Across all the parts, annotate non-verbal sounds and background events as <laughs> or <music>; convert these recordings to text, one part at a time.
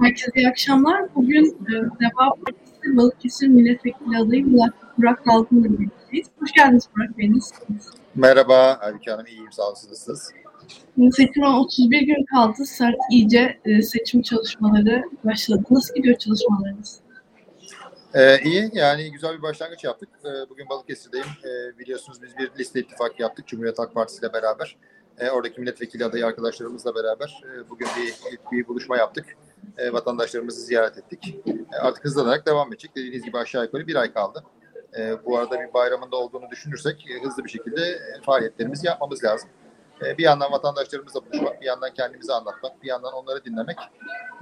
Herkese iyi akşamlar. Bugün e, Deva Partisi Balıkesir Milletvekili adayı Burak, Dalgın'la birlikteyiz. Hoş geldiniz Burak Bey. Nasılsınız? Merhaba Aybüke Hanım, iyiyim sağ olun siz nasılsınız? Seçime 31 gün kaldı. Sert iyice e, seçim çalışmaları başladı. Nasıl gidiyor çalışmalarınız? Ee, iyi yani güzel bir başlangıç yaptık. Ee, bugün Balıkesir'deyim. Ee, biliyorsunuz biz bir liste ittifakı yaptık Cumhuriyet Halk Partisi ile beraber. Ee, oradaki milletvekili adayı arkadaşlarımızla beraber e, bugün bir, bir buluşma yaptık. E, vatandaşlarımızı ziyaret ettik. E, artık hızlanarak devam edecek. Dediğiniz gibi aşağı yukarı bir ay kaldı. E, bu arada bir bayramında olduğunu düşünürsek e, hızlı bir şekilde e, faaliyetlerimizi yapmamız lazım. E, bir yandan vatandaşlarımızla buluşmak, bir yandan kendimizi anlatmak, bir yandan onları dinlemek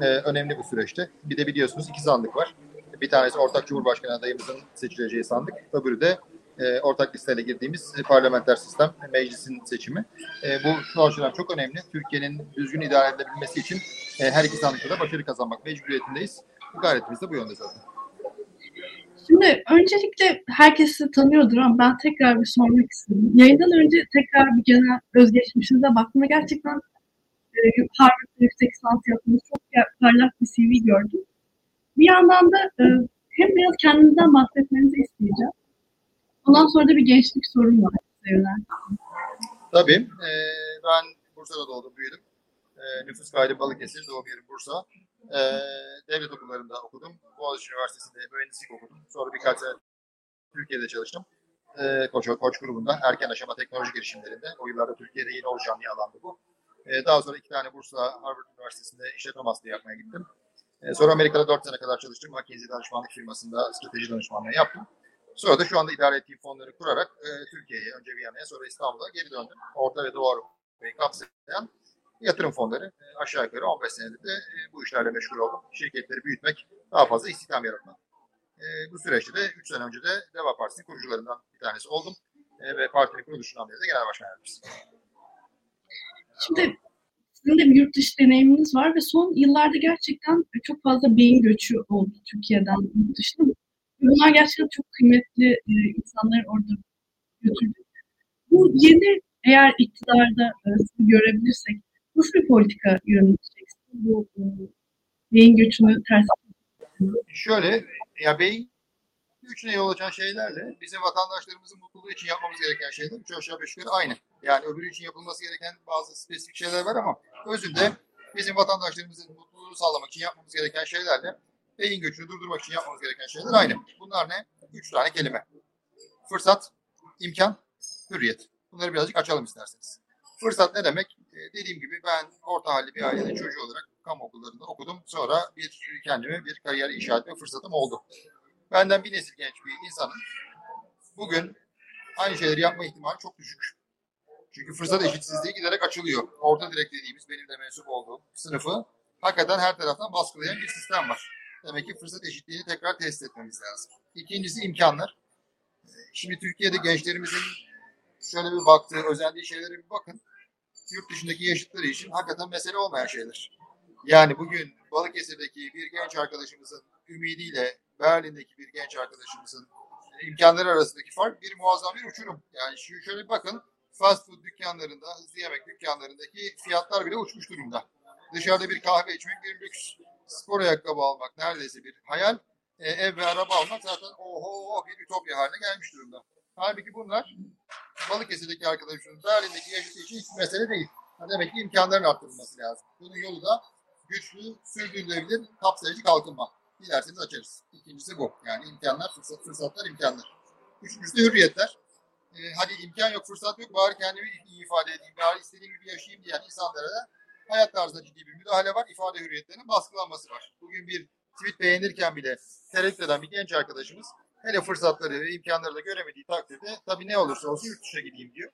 e, önemli bu süreçte. Bir de biliyorsunuz iki sandık var. Bir tanesi ortak Cumhurbaşkanı adayımızın seçileceği sandık. Öbürü de e, ortak listeyle girdiğimiz parlamenter sistem, meclisin seçimi. E, bu şu açıdan çok önemli. Türkiye'nin düzgün idare edilebilmesi için e, her iki sandıkta başarı kazanmak mecburiyetindeyiz. Bu gayretimiz de bu yönde zaten. Şimdi öncelikle herkesi tanıyordur ama ben tekrar bir sormak istedim. Yayından önce tekrar bir genel özgeçmişinize baktığımda gerçekten e, Harvard'da yüksek lisans yaptığınız çok parlak bir CV gördüm. Bir yandan da e, hem biraz kendinizden bahsetmenizi isteyeceğim. Ondan sonra da bir gençlik sorun var. Tabii. E, ben Bursa'da doğdum, büyüdüm. E, nüfus kaydı Balıkesir, doğum yerim Bursa. E, devlet okullarında okudum. Boğaziçi Üniversitesi'nde mühendislik okudum. Sonra birkaç sene Türkiye'de çalıştım. E, koç, koç grubunda erken aşama teknoloji girişimlerinde. O yıllarda Türkiye'de yeni oluşan bir alandı bu. E, daha sonra iki tane Bursa Harvard Üniversitesi'nde işletme master yapmaya gittim. E, sonra Amerika'da dört sene kadar çalıştım. McKinsey danışmanlık firmasında strateji danışmanlığı yaptım. Sonra da şu anda idare ettiğim fonları kurarak e, Türkiye'ye, önce Viyana'ya sonra İstanbul'a geri döndüm. Orta ve Doğu Avrupa'yı kapsayan yatırım fonları e, aşağı yukarı 15 senedir de e, bu işlerle meşgul oldum. Şirketleri büyütmek, daha fazla istihdam yaratmak. E, bu süreçte de 3 sene önce de Deva Partisi'nin kurucularından bir tanesi oldum. E, ve partinin kuruluşundan beri de genel başkan yardımcısı. Şimdi sizin de bir yurt dışı deneyiminiz var ve son yıllarda gerçekten çok fazla beyin göçü oldu Türkiye'den yurt dışına. Bunlar gerçekten çok kıymetli e, insanlar orada götürdü. Bu yeni eğer iktidarda e, görebilirsek nasıl bir politika yöneteceksiniz? Bu e, beyin göçünü ters Şöyle, ya beyin göçüne yol açan şeylerle bizim vatandaşlarımızın mutluluğu için yapmamız gereken şeyler üç aşağı beş yukarı aynı. Yani öbürü için yapılması gereken bazı spesifik şeyler var ama özünde bizim vatandaşlarımızın mutluluğunu sağlamak için yapmamız gereken şeylerle beyin göçünü durdurmak için yapmamız gereken şeyler aynı. Bunlar ne? Üç tane kelime. Fırsat, imkan, hürriyet. Bunları birazcık açalım isterseniz. Fırsat ne demek? Ee, dediğim gibi ben orta halli bir ailenin çocuğu olarak kamu okullarında okudum. Sonra bir kendime bir kariyer inşa etme fırsatım oldu. Benden bir nesil genç bir insanın bugün aynı şeyleri yapma ihtimali çok düşük. Çünkü fırsat eşitsizliği giderek açılıyor. Orta direkt dediğimiz benim de mensup olduğum sınıfı hakikaten her taraftan baskılayan bir sistem var. Demek ki fırsat eşitliğini tekrar test etmemiz lazım. İkincisi imkanlar. Şimdi Türkiye'de gençlerimizin şöyle bir baktığı, özendiği şeylere bir bakın. Yurt dışındaki yaşıtları için hakikaten mesele olmayan şeyler. Yani bugün Balıkesir'deki bir genç arkadaşımızın ümidiyle Berlin'deki bir genç arkadaşımızın imkanları arasındaki fark bir muazzam bir uçurum. Yani şu şöyle bir bakın fast food dükkanlarında, hızlı yemek dükkanlarındaki fiyatlar bile uçmuş durumda. Dışarıda bir kahve içmek bir lüks spor ayakkabı almak neredeyse bir hayal. E, ev ve araba almak zaten oho bir ütopya haline gelmiş durumda. Halbuki bunlar Balıkesir'deki arkadaşımızın Berlin'deki yaşıtı için hiçbir mesele değil. Demek ki imkanların arttırılması lazım. Bunun yolu da güçlü, sürdürülebilir, kapsayıcı kalkınma. Dilerseniz açarız. İkincisi bu. Yani imkanlar, fırsat, fırsatlar, imkanlar. Üçüncüsü de hürriyetler. Ee, hadi imkan yok, fırsat yok, bari kendimi iyi ifade edeyim, bari istediğim gibi yaşayayım diyen insanlara da hayat tarzında ciddi bir müdahale var. ifade hürriyetlerinin baskılanması var. Bugün bir tweet beğenirken bile tereddüt bir genç arkadaşımız hele fırsatları ve imkanları da göremediği takdirde tabii ne olursa olsun yurt dışına gideyim diyor.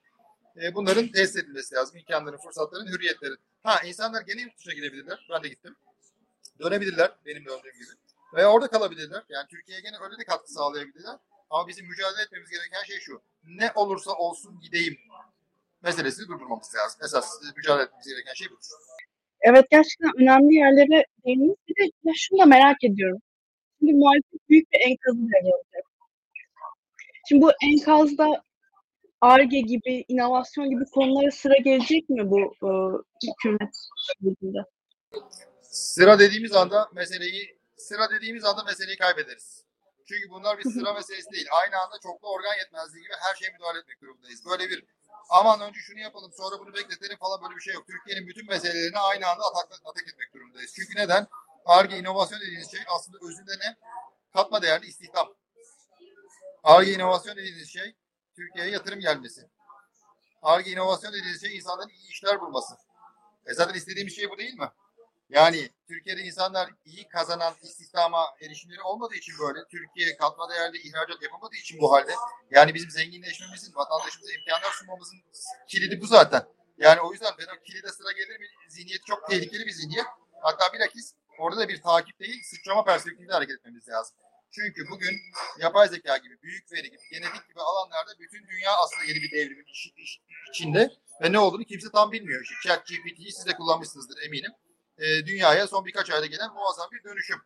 E, bunların test edilmesi lazım. İmkanların, fırsatların, hürriyetlerin. Ha insanlar gene yurt dışına gidebilirler. Ben de gittim. Dönebilirler benim döndüğüm gibi. Ve orada kalabilirler. Yani Türkiye'ye gene öyle de katkı sağlayabilirler. Ama bizim mücadele etmemiz gereken şey şu. Ne olursa olsun gideyim meselesini durdurmamız lazım. Esas mücadele etmemiz gereken şey bu. Evet gerçekten önemli yerlere değindiniz. Bir de ya şunu da merak ediyorum. Şimdi muhalefet büyük bir enkazı devralacak. Şimdi bu enkazda ARGE gibi, inovasyon gibi konulara sıra gelecek mi bu e, hükümet sürecinde? Sıra dediğimiz anda meseleyi sıra dediğimiz anda meseleyi kaybederiz. Çünkü bunlar bir sıra meselesi değil. Aynı anda çoklu organ yetmezliği gibi her şeye müdahale etmek durumundayız. Böyle bir aman önce şunu yapalım sonra bunu bekletelim falan böyle bir şey yok. Türkiye'nin bütün meselelerini aynı anda atak, atak etmek durumundayız. Çünkü neden? ARGE inovasyon dediğiniz şey aslında özünde ne? Katma değerli istihdam. ARGE inovasyon dediğiniz şey Türkiye'ye yatırım gelmesi. ARGE inovasyon dediğiniz şey insanların iyi işler bulması. E zaten istediğimiz şey bu değil mi? Yani Türkiye'de insanlar iyi kazanan istihdama erişimleri olmadığı için böyle, Türkiye katma değerli ihracat yapamadığı için bu halde. Yani bizim zenginleşmemizin, vatandaşımıza imkanlar sunmamızın kilidi bu zaten. Yani o yüzden ben o kilide sıra gelir mi zihniyeti çok tehlikeli bir zihniyet. Hatta bilakis orada da bir takip değil, sıçrama perspektifinde hareket etmemiz lazım. Çünkü bugün yapay zeka gibi, büyük veri gibi, genetik gibi alanlarda bütün dünya aslında yeni bir devrimin içinde ve ne olduğunu kimse tam bilmiyor. İşte Chat GPT'yi siz de kullanmışsınızdır eminim. E, dünyaya son birkaç ayda gelen muazzam bir dönüşüm.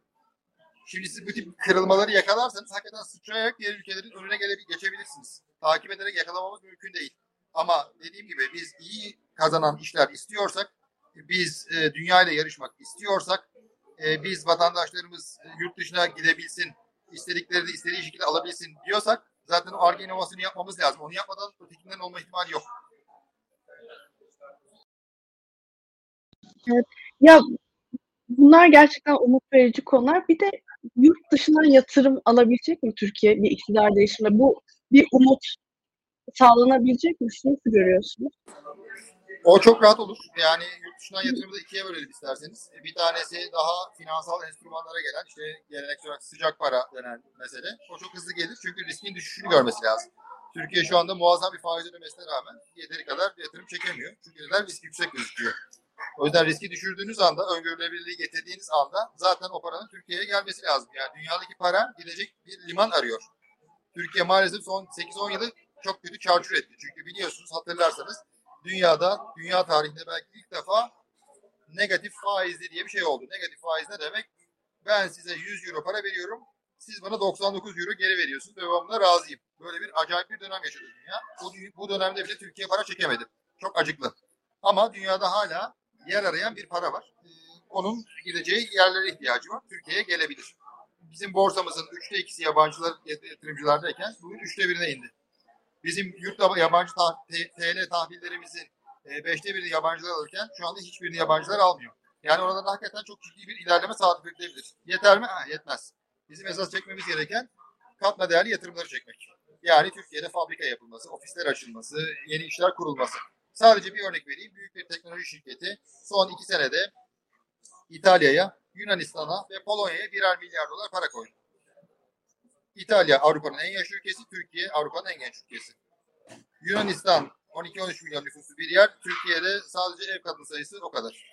Şimdi siz bu tip kırılmaları yakalarsanız hakikaten sıçrayarak diğer ülkelerin önüne gelebil geçebilirsiniz. Takip ederek yakalamamız mümkün değil. Ama dediğim gibi biz iyi kazanan işler istiyorsak, biz e, dünya yarışmak istiyorsak, e, biz vatandaşlarımız e, yurt dışına gidebilsin, istedikleri de istediği şekilde alabilsin diyorsak zaten o ARGE inovasyonu yapmamız lazım. Onu yapmadan ötekinden olma ihtimali yok. Evet. Ya bunlar gerçekten umut verici konular. Bir de yurt dışına yatırım alabilecek mi Türkiye bir iktidar değişiminde? Bu bir umut sağlanabilecek mi? Nasıl görüyorsunuz? O çok rahat olur. Yani yurt dışından yatırımı da ikiye bölelim isterseniz. Bir tanesi daha finansal enstrümanlara gelen, işte geleneksel sıcak para denen mesele. O çok hızlı gelir çünkü riskin düşüşünü görmesi lazım. Türkiye şu anda muazzam bir faiz ödemesine rağmen yeteri kadar yatırım çekemiyor. Çünkü? Risk yüksek gözüküyor. O yüzden riski düşürdüğünüz anda, öngörülebilirliği getirdiğiniz anda zaten o paranın Türkiye'ye gelmesi lazım. Yani dünyadaki para gidecek bir liman arıyor. Türkiye maalesef son 8-10 yılı çok kötü çarçur etti. Çünkü biliyorsunuz hatırlarsanız dünyada, dünya tarihinde belki ilk defa negatif faizli diye bir şey oldu. Negatif faiz ne demek? Ben size 100 euro para veriyorum. Siz bana 99 euro geri veriyorsunuz ve ben buna razıyım. Böyle bir acayip bir dönem yaşadı dünya. Bu, bu dönemde bile Türkiye para çekemedi. Çok acıklı. Ama dünyada hala yer arayan bir para var. Ee, onun gideceği yerlere ihtiyacı var. Türkiye'ye gelebilir. Bizim borsamızın üçte ikisi yabancılar yatırımcılardayken bugün üçte birine indi. Bizim yurtta yabancı TL tahvillerimizin e, beşte birini yabancılar alırken şu anda hiçbirini yabancılar almıyor. Yani orada da hakikaten çok ciddi bir ilerleme sağlayıp edilebilir. Yeter mi? Ha, yetmez. Bizim esas çekmemiz gereken katma değerli yatırımları çekmek. Yani Türkiye'de fabrika yapılması, ofisler açılması, yeni işler kurulması. Sadece bir örnek vereyim. Büyük bir teknoloji şirketi son iki senede İtalya'ya, Yunanistan'a ve Polonya'ya birer milyar dolar para koydu. İtalya Avrupa'nın en yaşlı ülkesi, Türkiye Avrupa'nın en genç ülkesi. Yunanistan 12-13 milyon nüfuslu bir yer. Türkiye'de sadece ev kadın sayısı o kadar.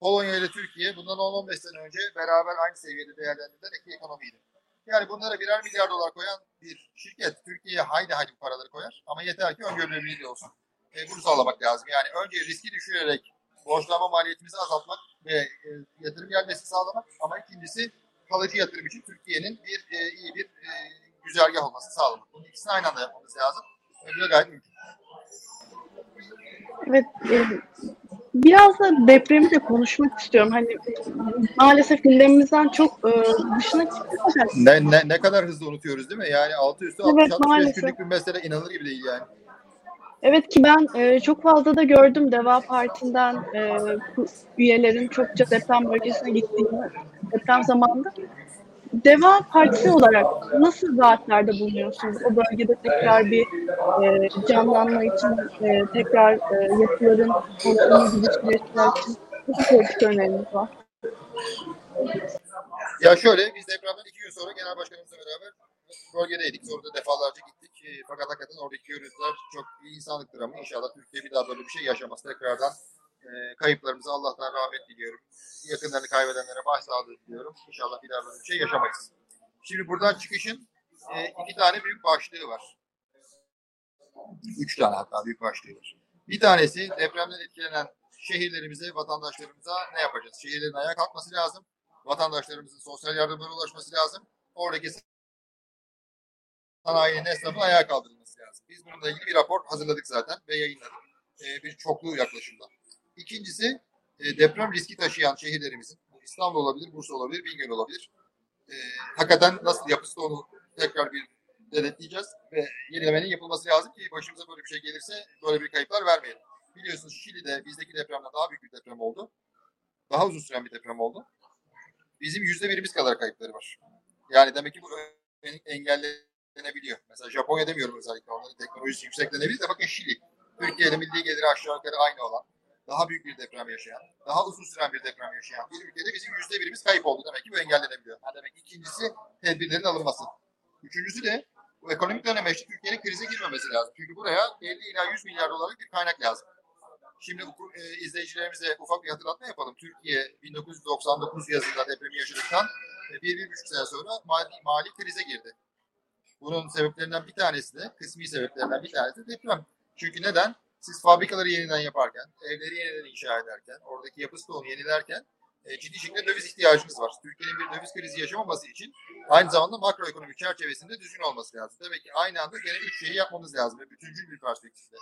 Polonya ile Türkiye bundan 10-15 sene önce beraber aynı seviyede değerlendirilen iki ekonomiydi. Yani bunlara birer milyar dolar koyan bir şirket Türkiye'ye haydi haydi paraları koyar. Ama yeter ki öngörülebilirliği olsun. E, bunu sağlamak lazım. Yani önce riski düşürerek borçlanma maliyetimizi azaltmak ve e, yatırım gelmesi sağlamak. Ama ikincisi kalıcı yatırım için Türkiye'nin bir e, iyi bir e, güzergah olması sağlamak. Bunun ikisini aynı anda yapmamız lazım. E, bu da gayet mümkün. Evet, e, biraz da depremi de konuşmak istiyorum. Hani maalesef gündemimizden çok e, dışına çıktı. Ne, ne, ne kadar hızlı unutuyoruz değil mi? Yani altı üstü Evet, 60-65 maalesef. günlük bir mesele inanılır gibi değil yani. Evet ki ben e, çok fazla da gördüm Deva Parti'nden e, üyelerin çokça deprem bölgesine gittiğini deprem zamanında. Deva Partisi olarak nasıl vaatlerde bulunuyorsunuz? O bölgede tekrar bir e, canlanma için, e, tekrar e, yapıların kontrolünü geliştirmek için nasıl politik öneriniz var? Ya şöyle biz depremden iki gün sonra genel başkanımızla beraber bölgedeydik. Sonra da defalarca gittik. E, fakat hakikaten oradaki görüntüler çok iyi insanlıktır ama inşallah Türkiye bir daha böyle bir şey yaşamaz. Tekrardan e, kayıplarımıza Allah'tan rahmet diliyorum. Yakınlarını kaybedenlere başsağlığı diliyorum. İnşallah bir daha böyle bir şey yaşamayız. Şimdi buradan çıkışın e, iki tane büyük başlığı var. Üç tane hatta büyük başlığı var. Bir tanesi depremden etkilenen şehirlerimize, vatandaşlarımıza ne yapacağız? Şehirlerin ayağa kalkması lazım. Vatandaşlarımızın sosyal yardımlara ulaşması lazım. Oradaki sanayinin esnafın ayağa kaldırılması lazım. Biz bununla ilgili bir rapor hazırladık zaten ve yayınladık. Ee, bir çoklu yaklaşımda. İkincisi e, deprem riski taşıyan şehirlerimizin, İstanbul olabilir, Bursa olabilir, Bingöl olabilir. Ee, hakikaten nasıl yapısı onu tekrar bir denetleyeceğiz ve yenilemenin yapılması lazım ki başımıza böyle bir şey gelirse böyle bir kayıplar vermeyelim. Biliyorsunuz Şili'de bizdeki depremden daha büyük bir deprem oldu. Daha uzun süren bir deprem oldu. Bizim yüzde birimiz kadar kayıpları var. Yani demek ki bu engellenebiliyor. Mesela Japonya demiyorum özellikle. Onların teknolojisi yüksek denebilir de bakın Şili. Türkiye'de milli geliri aşağı yukarı aynı olan, daha büyük bir deprem yaşayan, daha uzun süren bir deprem yaşayan bir ülkede bizim yüzde birimiz kayıp oldu. Demek ki bu engellenebiliyor. Yani demek ki ikincisi tedbirlerin alınması. Üçüncüsü de bu ekonomik dönemeçte Türkiye'nin krize girmemesi lazım. Çünkü buraya 50 ila 100 milyar dolarlık bir kaynak lazım. Şimdi e, izleyicilerimize ufak bir hatırlatma yapalım. Türkiye 1999 yazında depremi yaşadıktan e, bir, bir buçuk sene sonra mali, mali krize girdi. Bunun sebeplerinden bir tanesi de, kısmi sebeplerinden bir tanesi de deprem. Çünkü neden? Siz fabrikaları yeniden yaparken, evleri yeniden inşa ederken, oradaki yapı stoğunu yenilerken e, ciddi şekilde döviz ihtiyacınız var. Türkiye'nin bir döviz krizi yaşamaması için aynı zamanda makroekonomik çerçevesinde düzgün olması lazım. Demek ki aynı anda gene üç şeyi yapmamız lazım ve bütüncül bir perspektifte.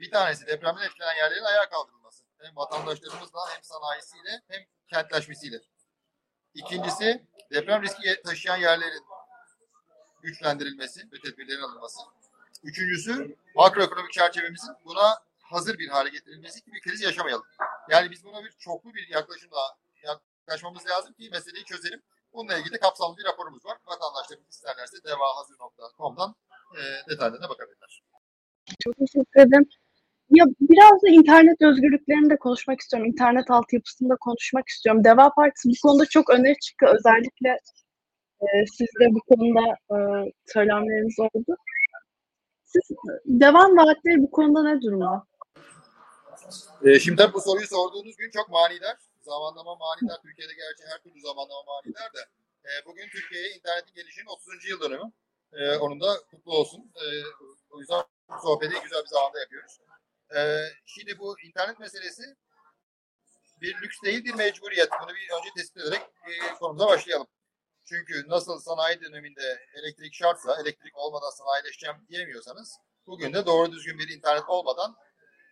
Bir tanesi depremden etkilenen yerlerin ayağa kaldırılması. Hem vatandaşlarımızla hem sanayisiyle hem kentleşmesiyle. İkincisi deprem riski taşıyan yerlerin güçlendirilmesi ve tedbirlerin alınması. Üçüncüsü makroekonomik çerçevemizin buna hazır bir hale getirilmesi ki bir kriz yaşamayalım. Yani biz buna bir çoklu bir yaklaşımla yaklaşmamız lazım ki meseleyi çözelim. Bununla ilgili kapsamlı bir raporumuz var. Vatandaşlarımız isterlerse devahazır.com'dan e, detaylarına bakabilirler. Çok teşekkür ederim. Ya biraz da internet özgürlüklerini de konuşmak istiyorum. İnternet altyapısını da konuşmak istiyorum. Deva Partisi bu konuda çok öne çıkıyor. Özellikle e, siz de bu konuda e, söylemleriniz oldu. Siz devam vaatleri bu konuda ne durumda? E, şimdi tabii bu soruyu sorduğunuz gün çok manidar. Zamanlama manidar. Türkiye'de gerçi her türlü zamanlama manidar da. E, bugün Türkiye'ye internetin gelişinin 30. yıl dönümü. E, onun da kutlu olsun. E, o yüzden bu sohbeti güzel bir zamanda yapıyoruz. E, şimdi bu internet meselesi bir lüks değil bir mecburiyet. Bunu bir önce tespit ederek e, konumuza başlayalım. Çünkü nasıl sanayi döneminde elektrik şartsa, elektrik olmadan sanayileşeceğim diyemiyorsanız, bugün de doğru düzgün bir internet olmadan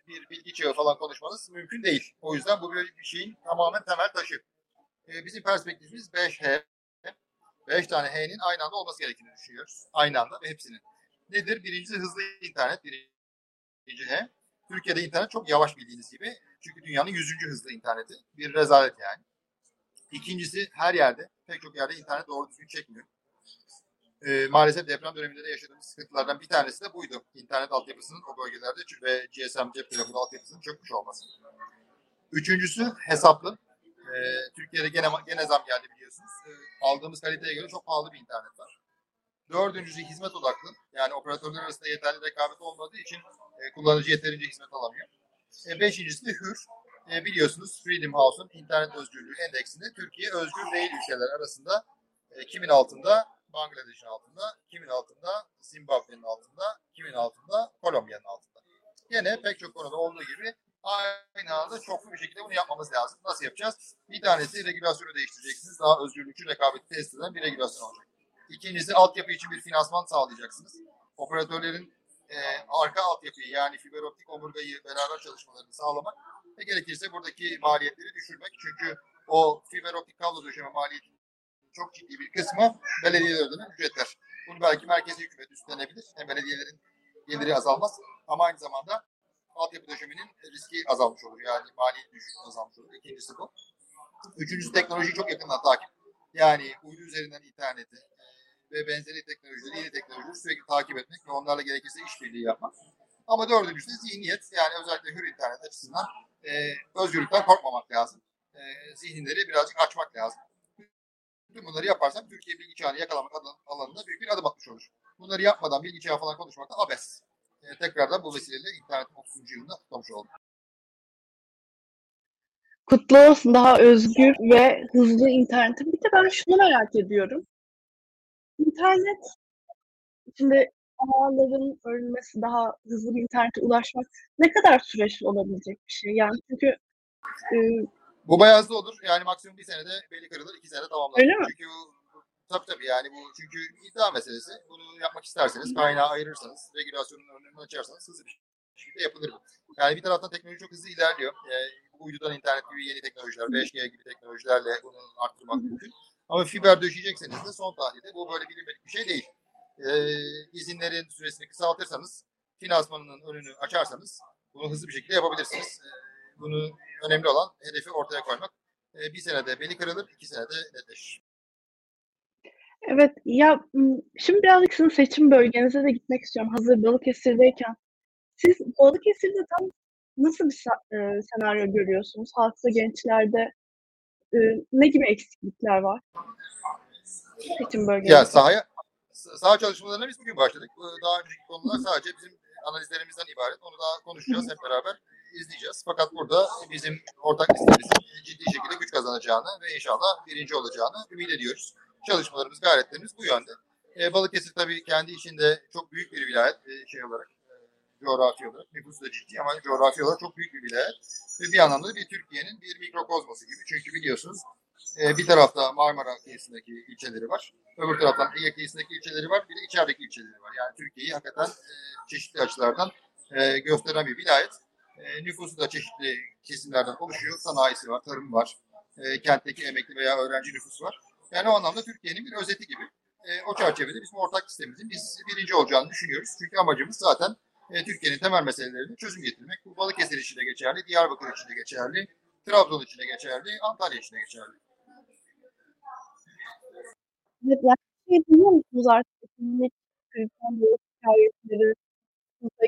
bir bilgi çağı falan konuşmanız mümkün değil. O yüzden bu bir şeyin tamamen temel taşı. Ee, bizim perspektifimiz 5H. 5 tane H'nin aynı anda olması gerektiğini düşünüyoruz. Aynı anda ve hepsinin. Nedir? Birincisi hızlı internet. Birinci H. Türkiye'de internet çok yavaş bildiğiniz gibi. Çünkü dünyanın 100. hızlı interneti. Bir rezalet yani. İkincisi her yerde, pek çok yerde internet doğru düzgün çekmiyor. Ee, maalesef deprem döneminde de yaşadığımız sıkıntılardan bir tanesi de buydu. İnternet altyapısının o bölgelerde ve GSM cep telefonu altyapısının çökmüş olması. Üçüncüsü hesaplı. Ee, Türkiye'de gene, gene zam geldi biliyorsunuz. Ee, aldığımız kaliteye göre çok pahalı bir internet var. Dördüncüsü hizmet odaklı. Yani operatörler arasında yeterli rekabet olmadığı için e, kullanıcı yeterince hizmet alamıyor. E, beşincisi de hür. E, biliyorsunuz Freedom House'un internet özgürlüğü endeksinde Türkiye özgür değil ülkeler arasında e, kimin altında? Bangladeş'in altında, kimin altında? Zimbabwe'nin altında, kimin altında? Kolombiya'nın altında. Yine pek çok konuda olduğu gibi aynı anda çoklu bir şekilde bunu yapmamız lazım. Nasıl yapacağız? Bir tanesi regülasyonu değiştireceksiniz. Daha özgürlükçü rekabeti test eden bir regülasyon olacak. İkincisi altyapı için bir finansman sağlayacaksınız. Operatörlerin e, arka altyapıyı yani fiber optik omurgayı beraber çalışmalarını sağlamak ve gerekirse buradaki maliyetleri düşürmek. Çünkü o fiber optik kablo döşeme maliyeti çok ciddi bir kısmı belediyelere ödenen ücretler. Bunu belki merkezi hükümet üstlenebilir. Hem belediyelerin geliri azalmaz ama aynı zamanda altyapı döşemenin riski azalmış olur. Yani maliyet düşük azalmış olur. İkincisi bu. Üçüncüsü teknolojiyi çok yakından takip. Yani uydu üzerinden interneti ve benzeri teknolojileri, yeni teknolojileri sürekli takip etmek ve onlarla gerekirse işbirliği yapmak. Ama dördüncüsü de zihniyet. Yani özellikle hür internet açısından e, özgürlükten korkmamak lazım. E, zihinleri birazcık açmak lazım. Tüm bunları yaparsam Türkiye bilgi çağını yakalamak alanında büyük bir adım atmış olur. Bunları yapmadan bilgi çağı falan konuşmak da abes. E, tekrardan bu vesileyle internet 30. yılında kutlamış oldum. Kutlu olsun daha özgür ve hızlı internetin. Bir de ben şunu merak ediyorum. İnternet şimdi ağların ölmesi, daha hızlı bir internete ulaşmak ne kadar süreçli olabilecek bir şey? Yani çünkü e, bu bayağı hızlı olur. Yani maksimum bir senede belli kırılır, iki senede tamamlanır. Öyle mi? Çünkü tabii tabii yani bu çünkü iddia meselesi. Bunu yapmak isterseniz kaynağı ayırırsanız, regülasyonun önünü açarsanız hızlı bir şekilde yapılır. Yani bir taraftan teknoloji çok hızlı ilerliyor. E, uydudan internet gibi yeni teknolojiler, 5G gibi teknolojilerle bunu arttırmak mümkün. Ama fiber döşeyecekseniz de son tahlilde bu böyle bilinmedik bir şey değil. E, izinlerin süresini kısaltırsanız, finansmanının önünü açarsanız bunu hızlı bir şekilde yapabilirsiniz. E, bunu önemli olan hedefi ortaya koymak. E, bir senede beli kırılır, iki senede netleşir. Evet, ya şimdi birazcık sizin seçim bölgenize de gitmek istiyorum. Hazır Balıkesir'deyken. Siz Balıkesir'de tam nasıl bir e, senaryo görüyorsunuz? Halkta, gençlerde e, ne gibi eksiklikler var? Seçim bölgenizde. Ya sahaya, saha çalışmalarına biz bugün başladık. Daha önceki konular sadece bizim analizlerimizden ibaret. Onu daha konuşacağız hep beraber izleyeceğiz. Fakat burada bizim ortak listemizin ciddi şekilde güç kazanacağını ve inşallah birinci olacağını ümit ediyoruz. Çalışmalarımız, gayretlerimiz bu yönde. E, Balıkesir tabii kendi içinde çok büyük bir vilayet e, şey olarak, coğrafi olarak. Nüfusu da ciddi ama coğrafi olarak çok büyük bir vilayet. Ve bir anlamda da bir Türkiye'nin bir mikrokozması gibi. Çünkü biliyorsunuz e, bir tarafta Marmara kıyısındaki ilçeleri var. Öbür taraftan Ege kıyısındaki ilçeleri var. Bir de içerideki ilçeleri var. Yani Türkiye'yi hakikaten e, çeşitli açılardan e, gösteren bir vilayet. E, nüfusu da çeşitli kesimlerden oluşuyor. Sanayisi var, tarım var, e, kentteki emekli veya öğrenci nüfusu var. Yani o anlamda Türkiye'nin bir özeti gibi. E, o çerçevede bizim ortak sistemimizin biz birinci olacağını düşünüyoruz. Çünkü amacımız zaten e, Türkiye'nin temel meselelerine çözüm getirmek. Bu Balıkesir için de geçerli, Diyarbakır için de geçerli, Trabzon için de geçerli, Antalya için de geçerli. Evet, yani şey duyuyor musunuz artık? Şikayetleri,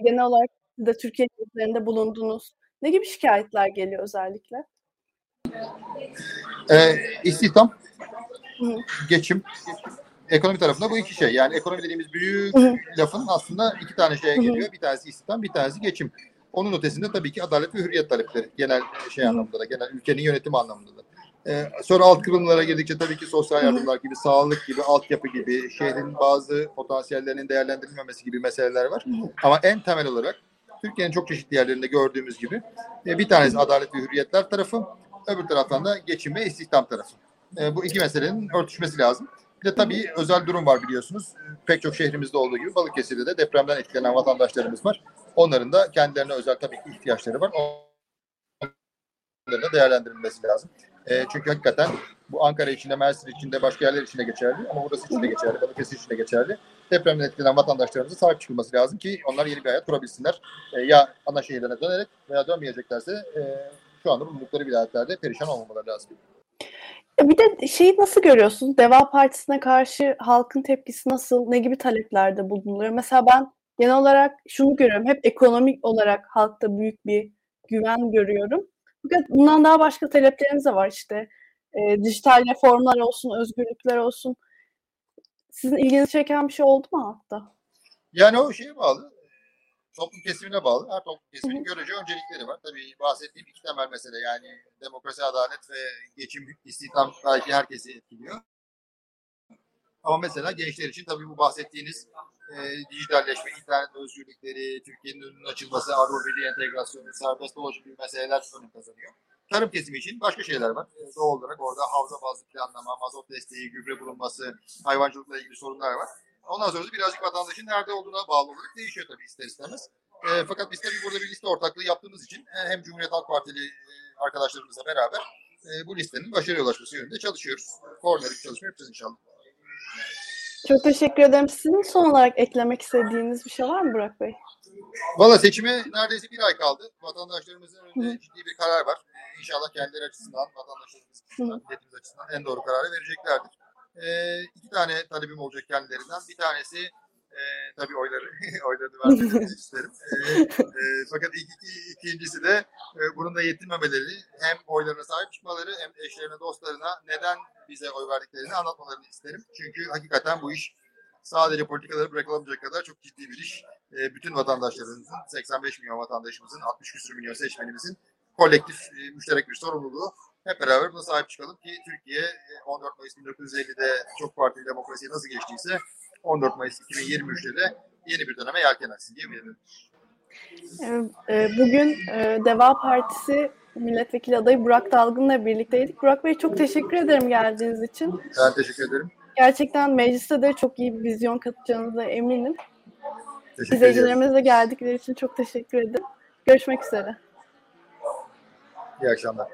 genel olarak siz de Türkiye krizlerinde bulundunuz. Ne gibi şikayetler geliyor özellikle? Ee, istihdam, geçim, ekonomi tarafında bu iki şey. Yani ekonomi dediğimiz büyük lafın aslında iki tane şeye geliyor. Bir tanesi istihdam, bir tanesi geçim. Onun ötesinde tabii ki adalet ve hürriyet talepleri. Genel şey anlamında da, genel ülkenin yönetimi anlamında da. Ee, sonra alt kırımlara girdikçe tabii ki sosyal yardımlar gibi, sağlık gibi, altyapı gibi, şehrin bazı potansiyellerinin değerlendirilmemesi gibi meseleler var. Ama en temel olarak Türkiye'nin çok çeşitli yerlerinde gördüğümüz gibi e, bir tanesi adalet ve hürriyetler tarafı, öbür taraftan da geçim ve istihdam tarafı. E, bu iki meselenin örtüşmesi lazım. Bir de tabii özel durum var biliyorsunuz. Pek çok şehrimizde olduğu gibi Balıkesir'de de depremden etkilenen vatandaşlarımız var. Onların da kendilerine özel tabii ki ihtiyaçları var. Onların da değerlendirilmesi lazım. E, çünkü hakikaten bu Ankara içinde, Mersin içinde, başka yerler içinde geçerli ama burası için geçerli, Balıkesir için de geçerli. Depremden etkilenen vatandaşlarımıza sahip çıkılması lazım ki onlar yeni bir hayat kurabilsinler. E, ya ana şehirlerine dönerek veya dönmeyeceklerse e, şu anda bulundukları vilayetlerde perişan olmamaları lazım. Bir de şeyi nasıl görüyorsunuz? Deva Partisi'ne karşı halkın tepkisi nasıl? Ne gibi taleplerde bulunuluyor? Mesela ben genel olarak şunu görüyorum. Hep ekonomik olarak halkta büyük bir güven görüyorum. Fakat bundan daha başka taleplerimiz de var işte. E, dijital reformlar olsun, özgürlükler olsun. Sizin ilginizi çeken bir şey oldu mu halkta? Yani o şeye bağlı. Toplum kesimine bağlı. Her toplum kesiminin görece öncelikleri var. Tabii bahsettiğim iki temel mesele yani demokrasi, adalet ve geçim, istihdam belki herkesi etkiliyor. Ama mesela gençler için tabii bu bahsettiğiniz e, dijitalleşme, internet özgürlükleri, Türkiye'nin önünün açılması, Avrupa Birliği entegrasyonu, serbest dolaşım gibi meseleler önem kazanıyor. Tarım kesimi için başka şeyler var. E, doğal olarak orada havza bazlı planlama, mazot desteği, gübre bulunması, hayvancılıkla ilgili sorunlar var. Ondan sonra da birazcık vatandaşın nerede olduğuna bağlı olarak değişiyor tabii ister istemez. E, fakat biz tabii burada bir liste ortaklığı yaptığımız için e, hem Cumhuriyet Halk Partili e, arkadaşlarımızla beraber e, bu listenin başarıya ulaşması yönünde çalışıyoruz. Koordinatif çalışma yapacağız inşallah. Çok teşekkür ederim. Sizin son olarak eklemek istediğiniz bir şey var mı Burak Bey? Valla seçime neredeyse bir ay kaldı. Vatandaşlarımızın önünde ciddi bir karar var. İnşallah kendileri açısından, vatandaşlarımız açısından, milletimiz açısından en doğru kararı vereceklerdir. Ee, iki tane talebim olacak kendilerinden. Bir tanesi e, tabii oyları, <laughs> oylarını vermek <laughs> isterim. E, e, fakat iki, ikincisi de e, bunun da yetinmemeleri hem oylarına sahip çıkmaları hem eşlerine, dostlarına neden bize oy verdiklerini anlatmalarını isterim. Çünkü hakikaten bu iş sadece politikaları bırakılamayacak kadar çok ciddi bir iş. E, bütün vatandaşlarımızın, 85 milyon vatandaşımızın, 60 küsur milyon seçmenimizin kolektif, e, müşterek bir sorumluluğu. Hep beraber buna sahip çıkalım ki Türkiye 14 Mayıs 1950'de çok partili demokrasiye nasıl geçtiyse 14 Mayıs 2023'te de yeni bir döneme yelken açsın diye ederim. Bugün Deva Partisi milletvekili adayı Burak Dalgın'la birlikteydik. Burak Bey çok teşekkür ederim geldiğiniz için. Ben teşekkür ederim. Gerçekten mecliste de çok iyi bir vizyon katacağınıza eminim. İzleyicilerimize geldikleri için çok teşekkür ederim. Görüşmek üzere. İyi akşamlar.